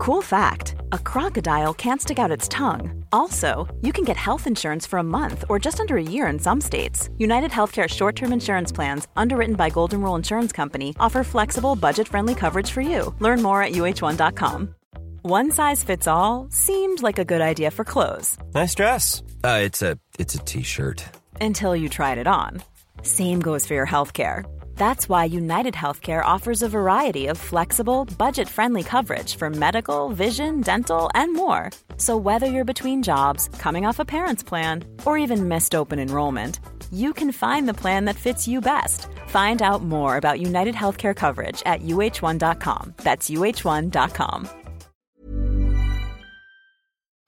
Cool fact a crocodile can't stick out its tongue. Also, you can get health insurance for a month or just under a year in some states. United Healthcare short term insurance plans, underwritten by Golden Rule Insurance Company, offer flexible, budget friendly coverage for you. Learn more at uh1.com. One size fits all seemed like a good idea for clothes Nice dress. Uh, it's a it's a t-shirt. until you tried it on. Same goes for your healthcare. That's why United Healthcare offers a variety of flexible, budget friendly coverage for medical, vision, dental, and more. So, whether you're between jobs, coming off a parent's plan, or even missed open enrollment, you can find the plan that fits you best. Find out more about United Healthcare coverage at uh1.com. That's uh1.com.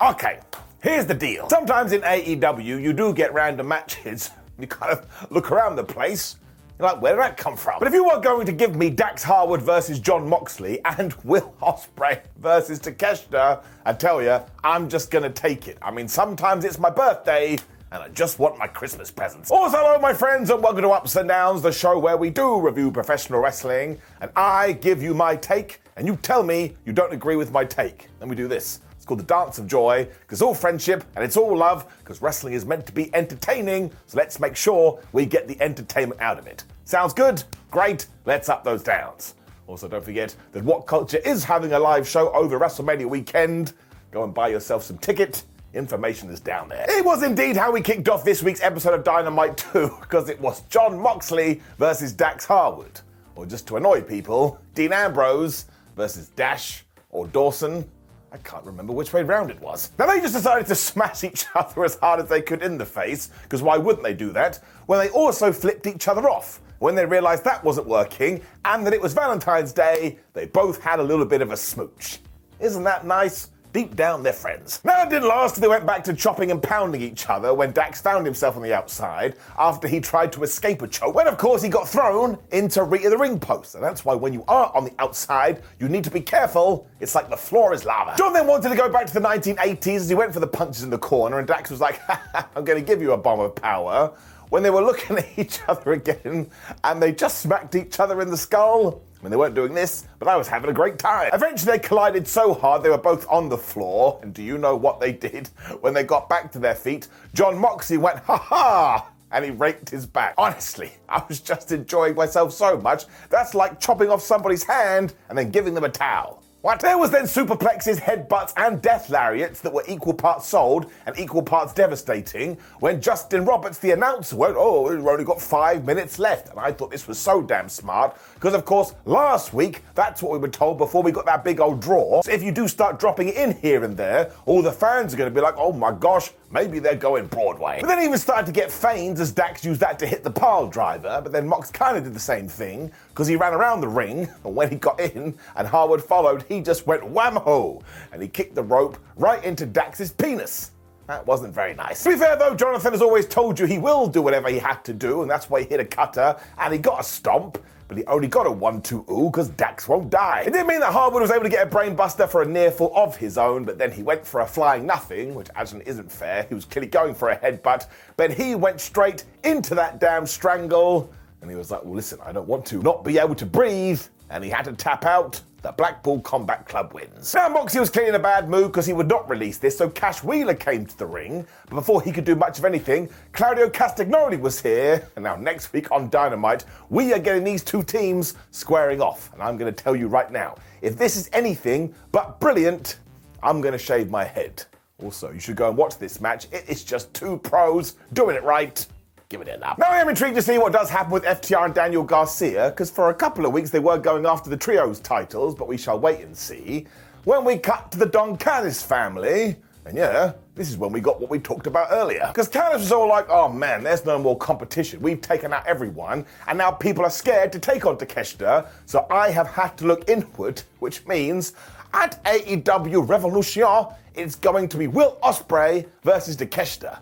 Okay, here's the deal. Sometimes in AEW, you do get random matches. You kind of look around the place. You're like, where did that come from? But if you are going to give me Dax Harwood versus Jon Moxley and Will Ospreay versus Takeshita, I tell you, I'm just gonna take it. I mean, sometimes it's my birthday. And I just want my Christmas presents. Also, hello, my friends, and welcome to Ups and Downs, the show where we do review professional wrestling, and I give you my take, and you tell me you don't agree with my take. Then we do this. It's called the Dance of Joy, because all friendship and it's all love, because wrestling is meant to be entertaining, so let's make sure we get the entertainment out of it. Sounds good? Great, let's up those downs. Also, don't forget that What Culture is having a live show over WrestleMania weekend. Go and buy yourself some ticket. Information is down there. It was indeed how we kicked off this week's episode of Dynamite 2, because it was Jon Moxley versus Dax Harwood. Or just to annoy people, Dean Ambrose versus Dash or Dawson. I can't remember which way round it was. Now they just decided to smash each other as hard as they could in the face, because why wouldn't they do that? When they also flipped each other off. When they realized that wasn't working and that it was Valentine's Day, they both had a little bit of a smooch. Isn't that nice? Deep down, they're friends. Now, it didn't last. They went back to chopping and pounding each other when Dax found himself on the outside after he tried to escape a choke. When, of course, he got thrown into Rita the ring post. And that's why when you are on the outside, you need to be careful. It's like the floor is lava. Jon then wanted to go back to the 1980s as he went for the punches in the corner, and Dax was like, I'm going to give you a bomb of power. When they were looking at each other again, and they just smacked each other in the skull. Mean, they weren't doing this, but I was having a great time. Eventually, they collided so hard they were both on the floor. And do you know what they did? When they got back to their feet, Jon Moxley went, ha ha! And he raked his back. Honestly, I was just enjoying myself so much. That's like chopping off somebody's hand and then giving them a towel. What? There was then superplexes, headbutts, and death lariats that were equal parts sold and equal parts devastating. When Justin Roberts, the announcer, went, "Oh, we've only got five minutes left," and I thought this was so damn smart because, of course, last week that's what we were told before we got that big old draw. So if you do start dropping it in here and there, all the fans are going to be like, "Oh my gosh, maybe they're going Broadway." But then he even started to get feints as Dax used that to hit the pile driver. But then Mox kind of did the same thing because he ran around the ring, and when he got in and Harwood followed, he just went wham-ho, and he kicked the rope right into Dax's penis. That wasn't very nice. To be fair though, Jonathan has always told you he will do whatever he had to do, and that's why he hit a cutter and he got a stomp. But he only got a 1-2 ooh because Dax won't die. It didn't mean that Harwood was able to get a brainbuster for a near fall of his own, but then he went for a flying nothing, which actually isn't fair. He was clearly going for a headbutt, but he went straight into that damn strangle. And he was like, well, listen, I don't want to not be able to breathe. And he had to tap out. The Blackpool Combat Club wins. Now, Moxie was clearly in a bad mood because he would not release this, so Cash Wheeler came to the ring. But before he could do much of anything, Claudio Castagnoli was here. And now, next week on Dynamite, we are getting these two teams squaring off. And I'm going to tell you right now if this is anything but brilliant, I'm going to shave my head. Also, you should go and watch this match. It is just two pros doing it right. Give it love. Now I am intrigued to see what does happen with FTR and Daniel Garcia, because for a couple of weeks they were going after the trios titles, but we shall wait and see. When we cut to the Don Callis family, and yeah, this is when we got what we talked about earlier. Because Callis was all like, oh man, there's no more competition. We've taken out everyone, and now people are scared to take on Takeshita, so I have had to look inward, which means at AEW Revolution, it's going to be Will Ospreay versus Takeshita.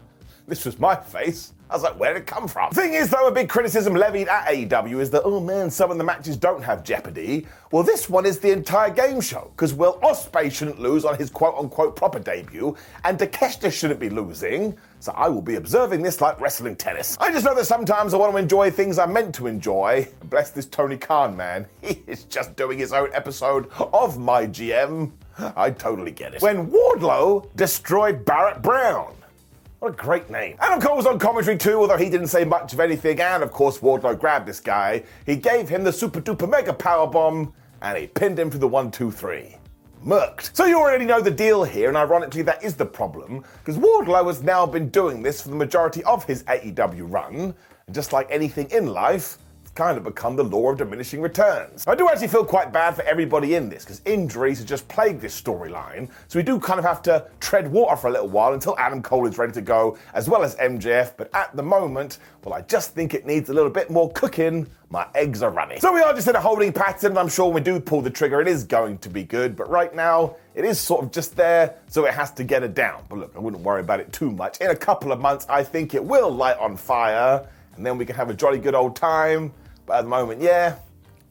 This was my face. I was like, where did it come from? Thing is, though, a big criticism levied at AEW is that, oh man, some of the matches don't have Jeopardy. Well, this one is the entire game show, because Will Ospreay shouldn't lose on his quote unquote proper debut, and Takeshita shouldn't be losing. So I will be observing this like wrestling tennis. I just know that sometimes I want to enjoy things I'm meant to enjoy. Bless this Tony Khan man. He is just doing his own episode of My GM. I totally get it. When Wardlow destroyed Barrett Brown. What a great name. Adam Cole was on commentary too, although he didn't say much of anything. And of course, Wardlow grabbed this guy. He gave him the super duper mega power bomb, and he pinned him for the one, two, three. Murked. So you already know the deal here, and ironically, that is the problem, because Wardlow has now been doing this for the majority of his AEW run, and just like anything in life, kind of become the law of diminishing returns. I do actually feel quite bad for everybody in this because injuries have just plagued this storyline. So we do kind of have to tread water for a little while until Adam Cole is ready to go, as well as MJF. But at the moment, well, I just think it needs a little bit more cooking. My eggs are running. So we are just in a holding pattern, I'm sure when we do pull the trigger, it is going to be good. But right now, it is sort of just there, so it has to get it down. But look, I wouldn't worry about it too much. In a couple of months, I think it will light on fire, and then we can have a jolly good old time. But at the moment, yeah,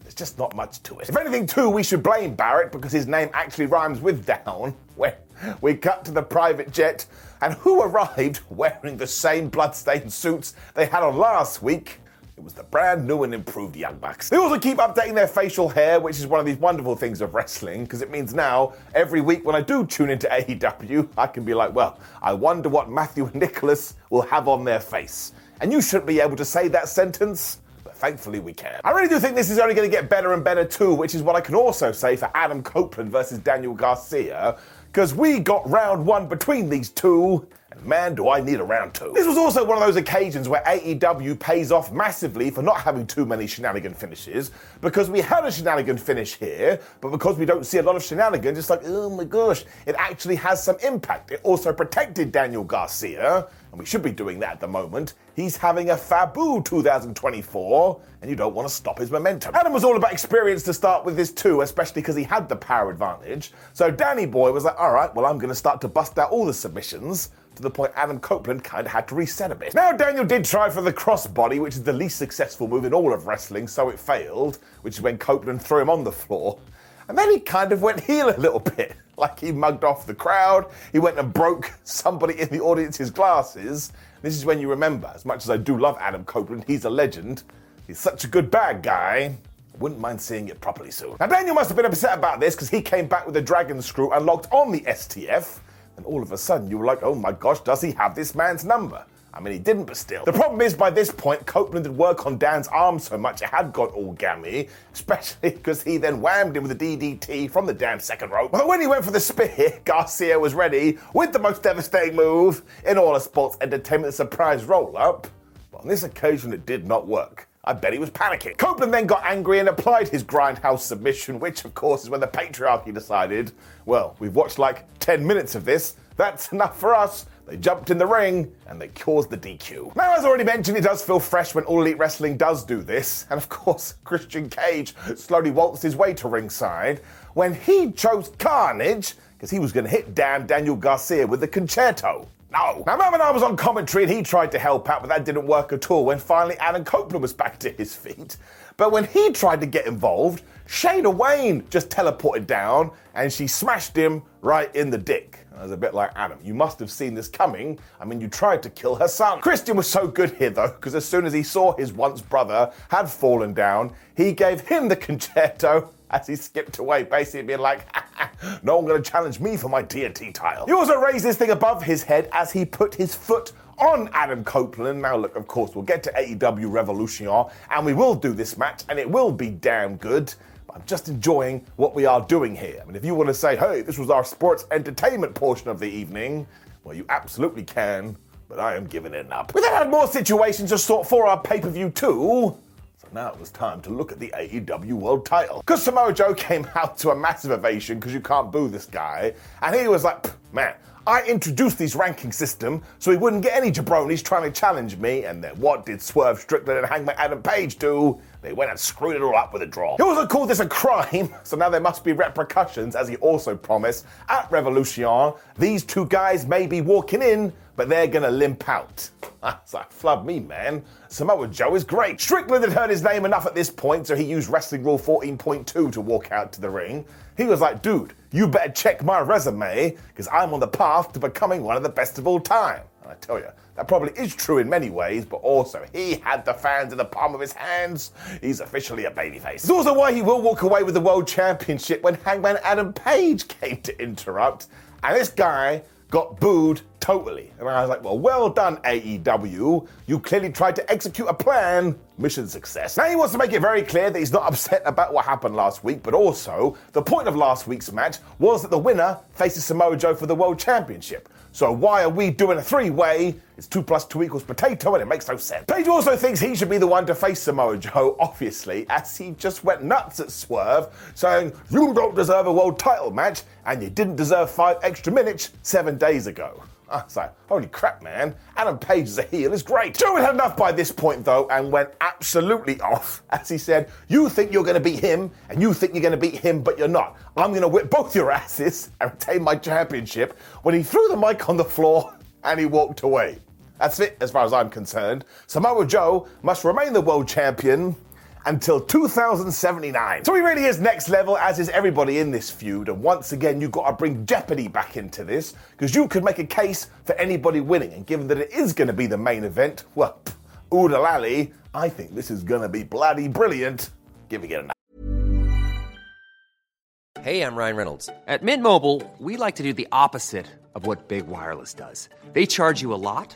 there's just not much to it. If anything, too, we should blame Barrett because his name actually rhymes with down. When we cut to the private jet, and who arrived wearing the same bloodstained suits they had on last week? It was the brand new and improved Young Bucks. They also keep updating their facial hair, which is one of these wonderful things of wrestling, because it means now, every week when I do tune into AEW, I can be like, well, I wonder what Matthew and Nicholas will have on their face. And you shouldn't be able to say that sentence thankfully we can. I really do think this is only going to get better and better too, which is what I can also say for Adam Copeland versus Daniel Garcia, because we got round one between these two, and man, do I need a round two. This was also one of those occasions where AEW pays off massively for not having too many shenanigan finishes, because we had a shenanigan finish here, but because we don't see a lot of shenanigans, it's like, oh my gosh, it actually has some impact. It also protected Daniel Garcia, and we should be doing that at the moment. He's having a Fabu 2024, and you don't want to stop his momentum. Adam was all about experience to start with this too, especially because he had the power advantage. So Danny Boy was like, all right, well, I'm going to start to bust out all the submissions to the point Adam Copeland kind of had to reset a bit. Now, Daniel did try for the crossbody, which is the least successful move in all of wrestling, so it failed, which is when Copeland threw him on the floor. And then he kind of went heel a little bit, like he mugged off the crowd. He went and broke somebody in the audience's glasses. This is when you remember, as much as I do love Adam Copeland, he's a legend. He's such a good bad guy. Wouldn't mind seeing it properly soon. Now, Daniel must have been upset about this because he came back with a dragon screw and locked on the STF. And all of a sudden, you were like, oh my gosh, does he have this man's number? I mean, he didn't, but still. The problem is, by this point, Copeland had worked on Dan's arm so much it had got all gammy, especially because he then whammed him with a DDT from the damn second rope. But when he went for the spear, Garcia was ready with the most devastating move in all of sports entertainment, surprise roll up. But on this occasion, it did not work. I bet he was panicking. Copeland then got angry and applied his grindhouse submission, which, of course, is when the patriarchy decided, well, we've watched like 10 minutes of this. That's enough for us. They jumped in the ring and they caused the DQ. Now, as already mentioned, it does feel fresh when All Elite Wrestling does do this. And of course, Christian Cage slowly waltzed his way to ringside when he chose Carnage because he was going to hit damn Daniel Garcia with the Con-Chair-To. No. Now, I was on commentary and he tried to help out, but that didn't work at all when finally Adam Copeland was back to his feet. But when he tried to get involved, Shayna Wayne just teleported down and she smashed him right in the dick. I was a bit like Adam. You must have seen this coming. I mean, you tried to kill her son. Christian was so good here, though, because as soon as he saw his once brother had fallen down, he gave him the Con-Chair-To as he skipped away, basically being like, no one gonna challenge me for my TNT title. He also raised this thing above his head as he put his foot on Adam Copeland. Now, look, of course, we'll get to AEW Revolution, and we will do this match, and it will be damn good. I'm just enjoying what we are doing here. I mean, if you want to say, hey, this was our sports entertainment portion of the evening, well, you absolutely can, but I am giving it up. We then had more situations to sort for our pay per view, too. So now it was time to look at the AEW World title. Because Samoa Joe came out to a massive ovation because you can't boo this guy, and he was like, man, I introduced this ranking system so he wouldn't get any jabronis trying to challenge me, and then what did Swerve Strickland and Hangman Adam Page do? They went and screwed it all up with a draw. He also called this a crime, so now there must be repercussions, as he also promised. At Revolution, these two guys may be walking in, but they're gonna limp out. Ah, it's like, flub me, man. Samoa Joe is great. Strickland had heard his name enough at this point, so he used Wrestling Rule 14.2 to walk out to the ring. He was like, dude, you better check my resume, because I'm on the path to becoming one of the best of all time. And I tell you, that probably is true in many ways, but also he had the fans in the palm of his hands. He's officially a babyface. It's also why he will walk away with the World Championship when Hangman Adam Page came to interrupt. And this guy got booed totally. And I was like, well, well done, AEW. You clearly tried to execute a plan. Mission success. Now he wants to make it very clear that he's not upset about what happened last week, but also the point of last week's match was that the winner faces Samoa Joe for the World Championship. So why are we doing a three-way? It's two plus two equals potato, and it makes no sense. Page also thinks he should be the one to face Samoa Joe, obviously, as he just went nuts at Swerve, saying, You don't deserve a world title match, and you didn't deserve five extra minutes seven days ago. I was like, holy crap, man. Adam Page as a heel is great. Joe had enough by this point, though, and went absolutely off as he said, You think you're going to beat him, and you think you're going to beat him, but you're not. I'm going to whip both your asses and retain my championship when he threw the mic on the floor and he walked away. That's it, as far as I'm concerned. Samoa Joe must remain the world champion until 2079. So he really is next level, as is everybody in this feud. And once again, you've got to bring Jeopardy back into this, because you could make a case for anybody winning. And given that it is going to be the main event, well, oodalally, I think this is going to be bloody brilliant. Giving it a night. Hey, I'm Ryan Reynolds. At Mint Mobile, we like to do the opposite of what Big Wireless does. They charge you a lot,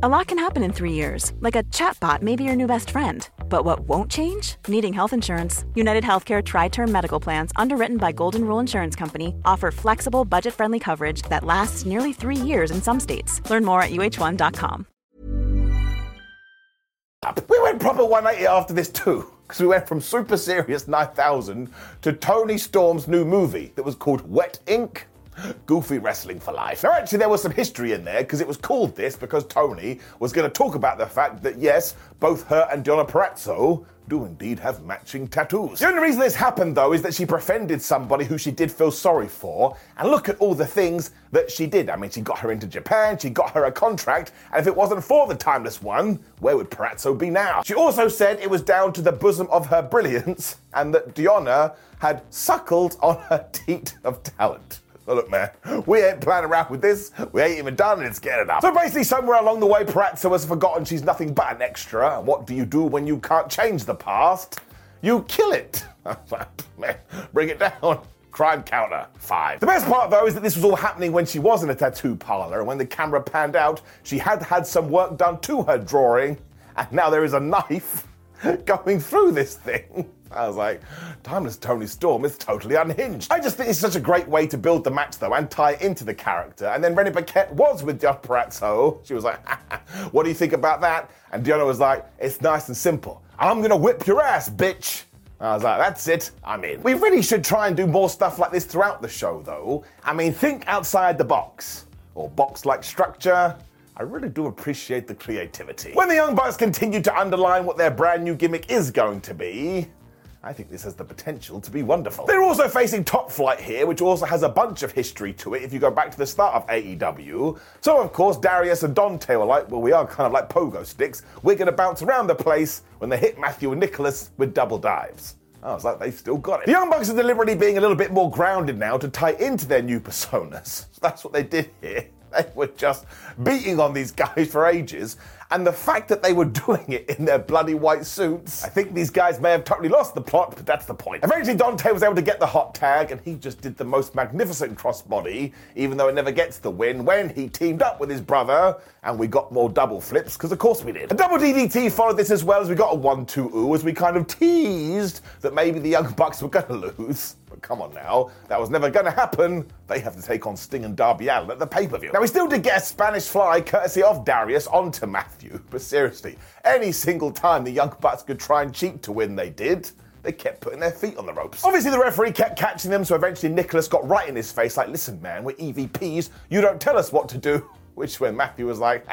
A lot can happen in three years, like a chatbot may be your new best friend. But what won't change? Needing health insurance. United Healthcare Tri Term Medical Plans, underwritten by Golden Rule Insurance Company, offer flexible, budget friendly coverage that lasts nearly three years in some states. Learn more at uh1.com. We went proper 180 after this too, because we went from Super Serious 9000 to Toni Storm's new movie that was called Wet Ink. Goofy Wrestling for Life. Now, actually, there was some history in there because it was called this because Toni was going to talk about the fact that, yes, both her and Deonna Purrazzo do indeed have matching tattoos. The only reason this happened, though, is that she befriended somebody who she did feel sorry for, and look at all the things that she did. I mean, she got her into Japan, she got her a contract, and if it wasn't for the Timeless One, where would Purrazzo be now? She also said it was down to the bosom of her brilliance, and that Deonna had suckled on her teat of talent. Oh, look, man, we ain't playing around with this. We ain't even done it. It's getting enough. So basically, somewhere along the way, Purrazzo has forgotten she's nothing but an extra. And what do you do when you can't change the past? You kill it. man, bring it down. Crime counter, five. The best part, though, is that this was all happening when she was in a tattoo parlor, and when the camera panned out, she had had some work done to her drawing, and now there is a knife going through this thing. I was like, Timeless Toni Storm is totally unhinged. I just think it's such a great way to build the match, though, and tie into the character. And then Renee Paquette was with Deonna Purrazzo. She was like, What do you think about that? And Deonna was like, It's nice and simple. I'm gonna whip your ass, bitch. I was like, that's it, I'm in. We really should try and do more stuff like this throughout the show, though. I mean, think outside the box, or box like structure. I really do appreciate the creativity. When the Young Bucks continue to underline what their brand new gimmick is going to be, I think this has the potential to be wonderful. They're also facing Top Flight here, which also has a bunch of history to it if you go back to the start of AEW. So, of course, Darius and Dante were like, well, we are kind of like pogo sticks. We're going to bounce around the place when they hit Matthew and Nicholas with double dives. Oh, I was like, they've still got it. The Young Bucks are deliberately being a little bit more grounded now to tie into their new personas. So that's what they did here. They were just beating on these guys for ages. And the fact that they were doing it in their bloody white suits, I think these guys may have totally lost the plot, but that's the point. Eventually, Dante was able to get the hot tag, and he just did the most magnificent crossbody, even though it never gets the win, when he teamed up with his brother, and we got more double flips, because of course we did. A double DDT followed this as well as we got a 1 2 ooh, as we kind of teased that maybe the Young Bucks were going to lose. Come on now, that was never going to happen. They have to take on Sting and Darby Allin at the pay per view. Now, we still did get a Spanish fly courtesy of Darius onto Matthew, but seriously, any single time the Young Bucks could try and cheat to win, they did they kept putting their feet on the ropes. Obviously, the referee kept catching them, so eventually Nicholas got right in his face, like, listen, man, we're EVPs. You don't tell us what to do. Which, is when Matthew was like,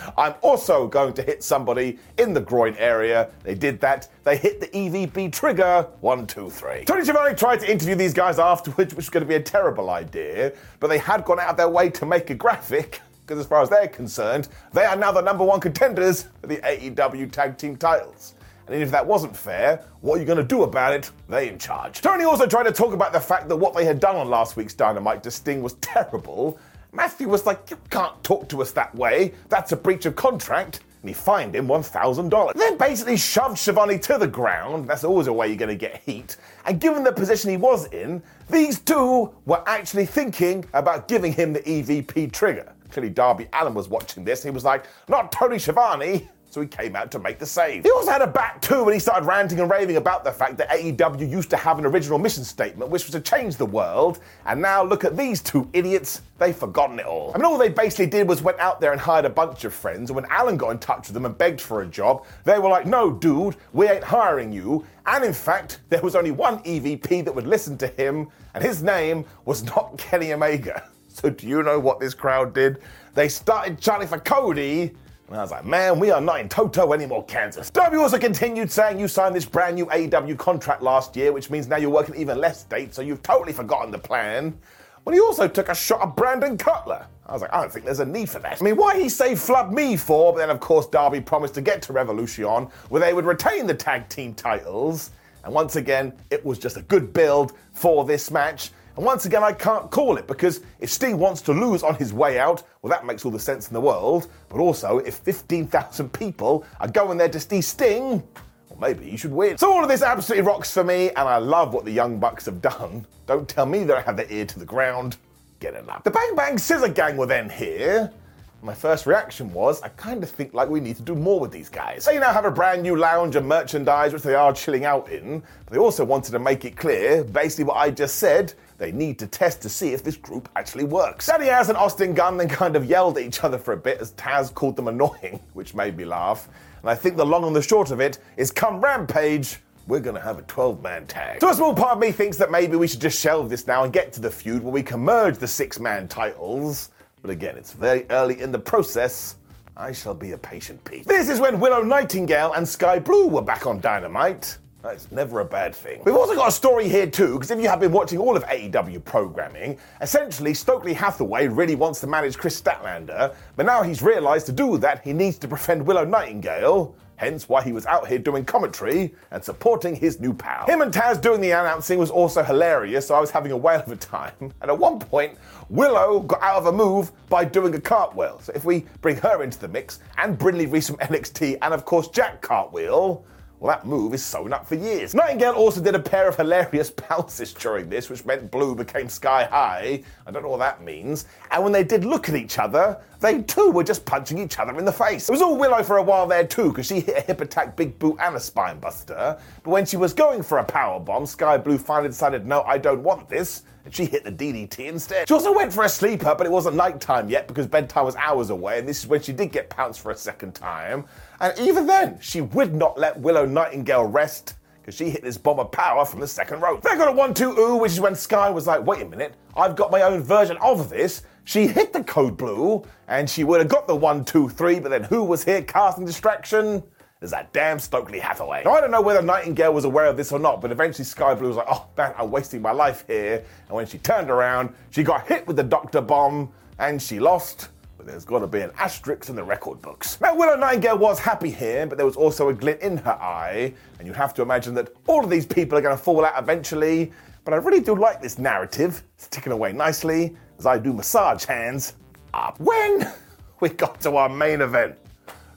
I'm also going to hit somebody in the groin area. They did that. They hit the EVP trigger. One, two, three. Tony Schiavone tried to interview these guys afterwards, which was going to be a terrible idea, but they had gone out of their way to make a graphic because as far as they're concerned, they are now the number one contenders for the AEW Tag Team titles. And if that wasn't fair, what are you going to do about it? They in charge. Tony also tried to talk about the fact that what they had done on last week's Dynamite to Sting was terrible, Matthew was like, You can't talk to us that way. That's a breach of contract. And he fined him $1,000. Then basically shoved Schiavone to the ground. That's always a way you're going to get heat. And given the position he was in, these two were actually thinking about giving him the EVP trigger. Clearly, Darby Allin was watching this. He was like, Not Tony Schiavone so he came out to make the save. He also had a back too when he started ranting and raving about the fact that AEW used to have an original mission statement which was to change the world, and now look at these two idiots, they've forgotten it all. I mean, all they basically did was went out there and hired a bunch of friends, and when Allin got in touch with them and begged for a job, they were like, no, dude, we ain't hiring you. And in fact, there was only one EVP that would listen to him, and his name was not Kenny Omega. So do you know what this crowd did? They started chanting for Cody and I was like, man, we are not in Toto anymore, Kansas. Darby also continued saying you signed this brand new AEW contract last year, which means now you're working even less dates, so you've totally forgotten the plan. But he also took a shot at Brandon Cutler. I was like, I don't think there's a need for that. I mean, why he say flub me for? But then, of course, Darby promised to get to Revolution, where they would retain the tag team titles. And once again, it was just a good build for this match. And once again, I can't call it because if Sting wants to lose on his way out, well, that makes all the sense in the world. But also, if 15,000 people are going there to see Sting, well, maybe he should win. So all of this absolutely rocks for me, and I love what the Young Bucks have done. Don't tell me they have their ear to the ground. Get it up. The Bang Bang Scissor Gang were then here. My first reaction was, I kind of think like we need to do more with these guys. They now have a brand new lounge and merchandise, which they are chilling out in, but they also wanted to make it clear, basically what I just said, they need to test to see if this group actually works. Danny Az and Austin Gunn then kind of yelled at each other for a bit as Taz called them annoying, which made me laugh. And I think the long and the short of it is come Rampage, we're going to have a 12 man tag. So a small part of me thinks that maybe we should just shelve this now and get to the feud where we can merge the six man titles. But again, it's very early in the process. I shall be a patient Pete. This is when Willow Nightingale and Skye Blue were back on Dynamite. That's never a bad thing. We've also got a story here too, because if you have been watching all of AEW programming, essentially Stokely Hathaway really wants to manage Kris Statlander, but now he's realised to do that he needs to befriend Willow Nightingale. Hence why he was out here doing commentary and supporting his new pal. Him and Taz doing the announcing was also hilarious, so I was having a whale of a time. And at one point, Willow got out of a move by doing a cartwheel. So if we bring her into the mix, and Brinley Reece from NXT, and of course Jack Cartwheel, well, that move is sewn up for years. Nightingale also did a pair of hilarious bounces during this, which meant Blue became sky high. I don't know what that means. And when they did look at each other, they too were just punching each other in the face. It was all Willow for a while there too, because she hit a hip attack, big boot, and a spine buster. But when she was going for a power bomb, Skye Blue finally decided, no, I don't want this. And she hit the DDT instead. She also went for a sleeper, but it wasn't nighttime yet because bedtime was hours away, and this is when she did get pounced for a second time. And even then, she would not let Willow Nightingale rest because she hit this bomb of power from the second rope. They got a 1 2 ooh, which is when Skye was like, wait a minute, I've got my own version of this. She hit the code blue and she would have got the 1 2 3, but then who was here casting distraction? There's that damn Stokely Hathaway. Now, I don't know whether Nightingale was aware of this or not, but eventually Skye Blue was like, oh man, I'm wasting my life here. And when she turned around, she got hit with the Doctor Bomb and she lost but there's got to be an asterisk in the record books. Now, Willow Nightingale was happy here, but there was also a glint in her eye, and you have to imagine that all of these people are going to fall out eventually. But I really do like this narrative. It's ticking away nicely as I do massage hands up. When we got to our main event,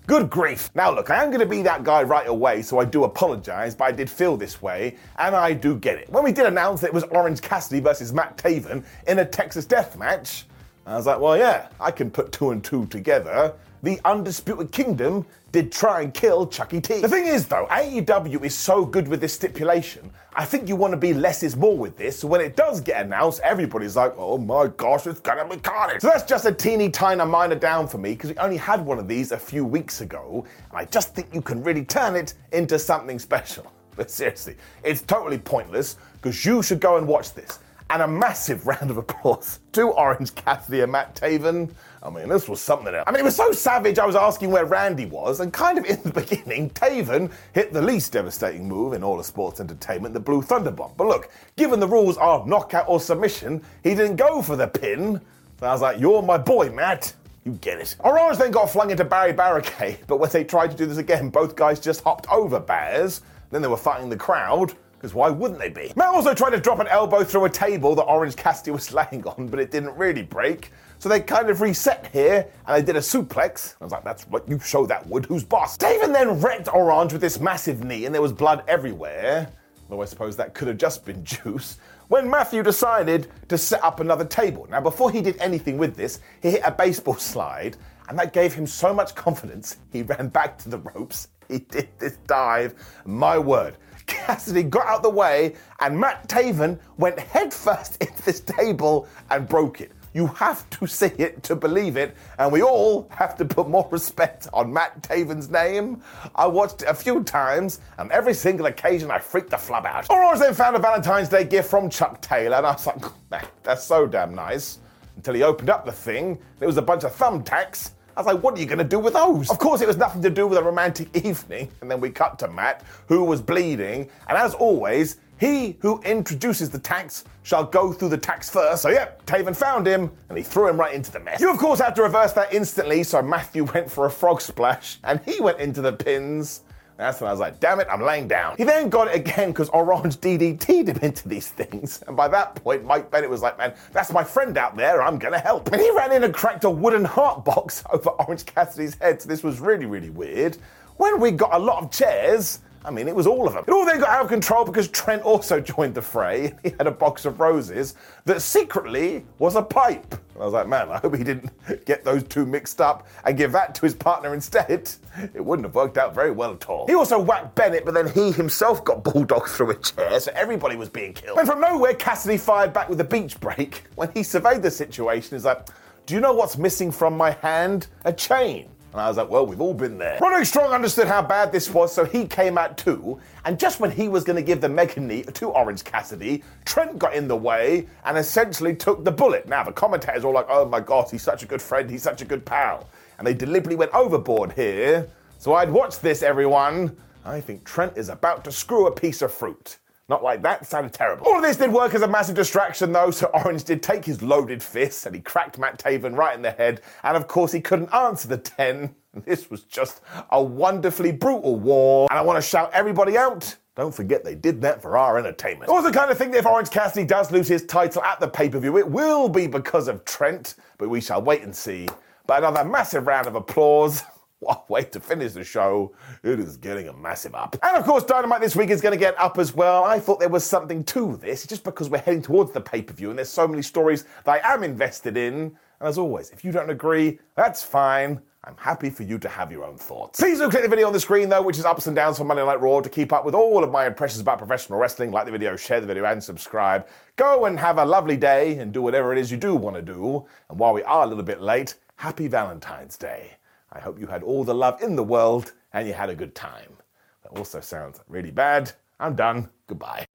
Good grief. Now, look, I am going to be that guy right away, so I do apologize, but I did feel this way, and I do get it. When we did announce that it was Orange Cassidy versus Matt Taven in a Texas death match, I was like, well, yeah, I can put two and two together the Undisputed Kingdom did try and kill Chucky T. The thing is, though, AEW is so good with this stipulation. I think you want to be less is more with this. So when it does get announced, everybody's like, oh my gosh, it's gonna be carnage. So that's just a teeny tiny minor down for me because we only had one of these a few weeks ago. And I just think you can really turn it into something special. But seriously, it's totally pointless because you should go and watch this and a massive round of applause to Orange Cassidy and Matt Taven. I mean, this was something else. I mean, it was so savage, I was asking where Randy was, and kind of in the beginning, Taven hit the least devastating move in all of sports entertainment, the Blue Thunder Bomb. But look, given the rules are knockout or submission, he didn't go for the pin. So I was like, You're my boy, Matt. You get it. Orange then got flung into Barry Barricade, but when they tried to do this again, both guys just hopped over Bears. Then they were fighting the crowd. Because why wouldn't they be? Matt also tried to drop an elbow through a table that Orange Cassidy was laying on, but it didn't really break. So they kind of reset here and they did a suplex. I was like, that's what you show that wood who's boss. Taven then wrecked Orange with this massive knee and there was blood everywhere. Though I suppose that could have just been juice. When Matthew decided to set up another table. Now, before he did anything with this, he hit a baseball slide and that gave him so much confidence, he ran back to the ropes. He did this dive. My word. Cassidy got out the way, and Matt Taven went headfirst into this table and broke it. You have to see it to believe it, and we all have to put more respect on Matt Taven's name. I watched it a few times, and every single occasion I freaked the flub out. Orange then found a Valentine's Day gift from Chuck Taylor, and I was like, that's so damn nice. Until he opened up the thing, there was a bunch of thumbtacks I was like, what are you going to do with those? Of course, it was nothing to do with a romantic evening. And then we cut to Matt, who was bleeding. And as always, he who introduces the tax shall go through the tax first. So, yep, Taven found him and he threw him right into the mess. You, of course, have to reverse that instantly. So, Matthew went for a frog splash and he went into the pins. That's when I was like, damn it, I'm laying down. He then got it again because Orange DDT'd him into these things. And by that point, Mike Bennett was like, man, that's my friend out there, I'm gonna help. And he ran in and cracked a wooden heart box over Orange Cassidy's head. So this was really, really weird. When we got a lot of chairs, I mean, it was all of them. It all then got out of control because Trent also joined the fray. He had a box of roses that secretly was a pipe. I was like, man, I hope he didn't get those two mixed up and give that to his partner instead. It wouldn't have worked out very well at all. He also whacked Bennett, but then he himself got bulldogged through a chair, so everybody was being killed. And from nowhere, Cassidy fired back with a beach break. When he surveyed the situation, he's like, do you know what's missing from my hand? A chain. And I was like, well, we've all been there. Roderick Strong understood how bad this was, so he came out too. And just when he was going to give the mega knee to Orange Cassidy, Trent got in the way and essentially took the bullet. Now, the commentators are like, oh my God, he's such a good friend, he's such a good pal. And they deliberately went overboard here. So I'd watch this, everyone. I think Trent is about to screw a piece of fruit. Not like that, sounded terrible. All of this did work as a massive distraction though, so Orange did take his loaded fist and he cracked Matt Taven right in the head, and of course he couldn't answer the 10. This was just a wonderfully brutal war, and I want to shout everybody out. Don't forget they did that for our entertainment. Also, kind of think that if Orange Cassidy does lose his title at the pay per view, it will be because of Trent, but we shall wait and see. But another massive round of applause what way to finish the show. It is getting a massive up. And of course, Dynamite this week is going to get up as well. I thought there was something to this, just because we're heading towards the pay per view and there's so many stories that I am invested in. And as always, if you don't agree, that's fine. I'm happy for you to have your own thoughts. Please do click the video on the screen though, which is ups and downs for Monday Night Raw to keep up with all of my impressions about professional wrestling. Like the video, share the video, and subscribe. Go and have a lovely day and do whatever it is you do want to do. And while we are a little bit late, happy Valentine's Day. I hope you had all the love in the world and you had a good time. That also sounds really bad. I'm done. Goodbye.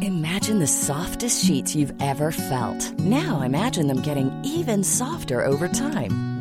Imagine the softest sheets you've ever felt. Now imagine them getting even softer over time.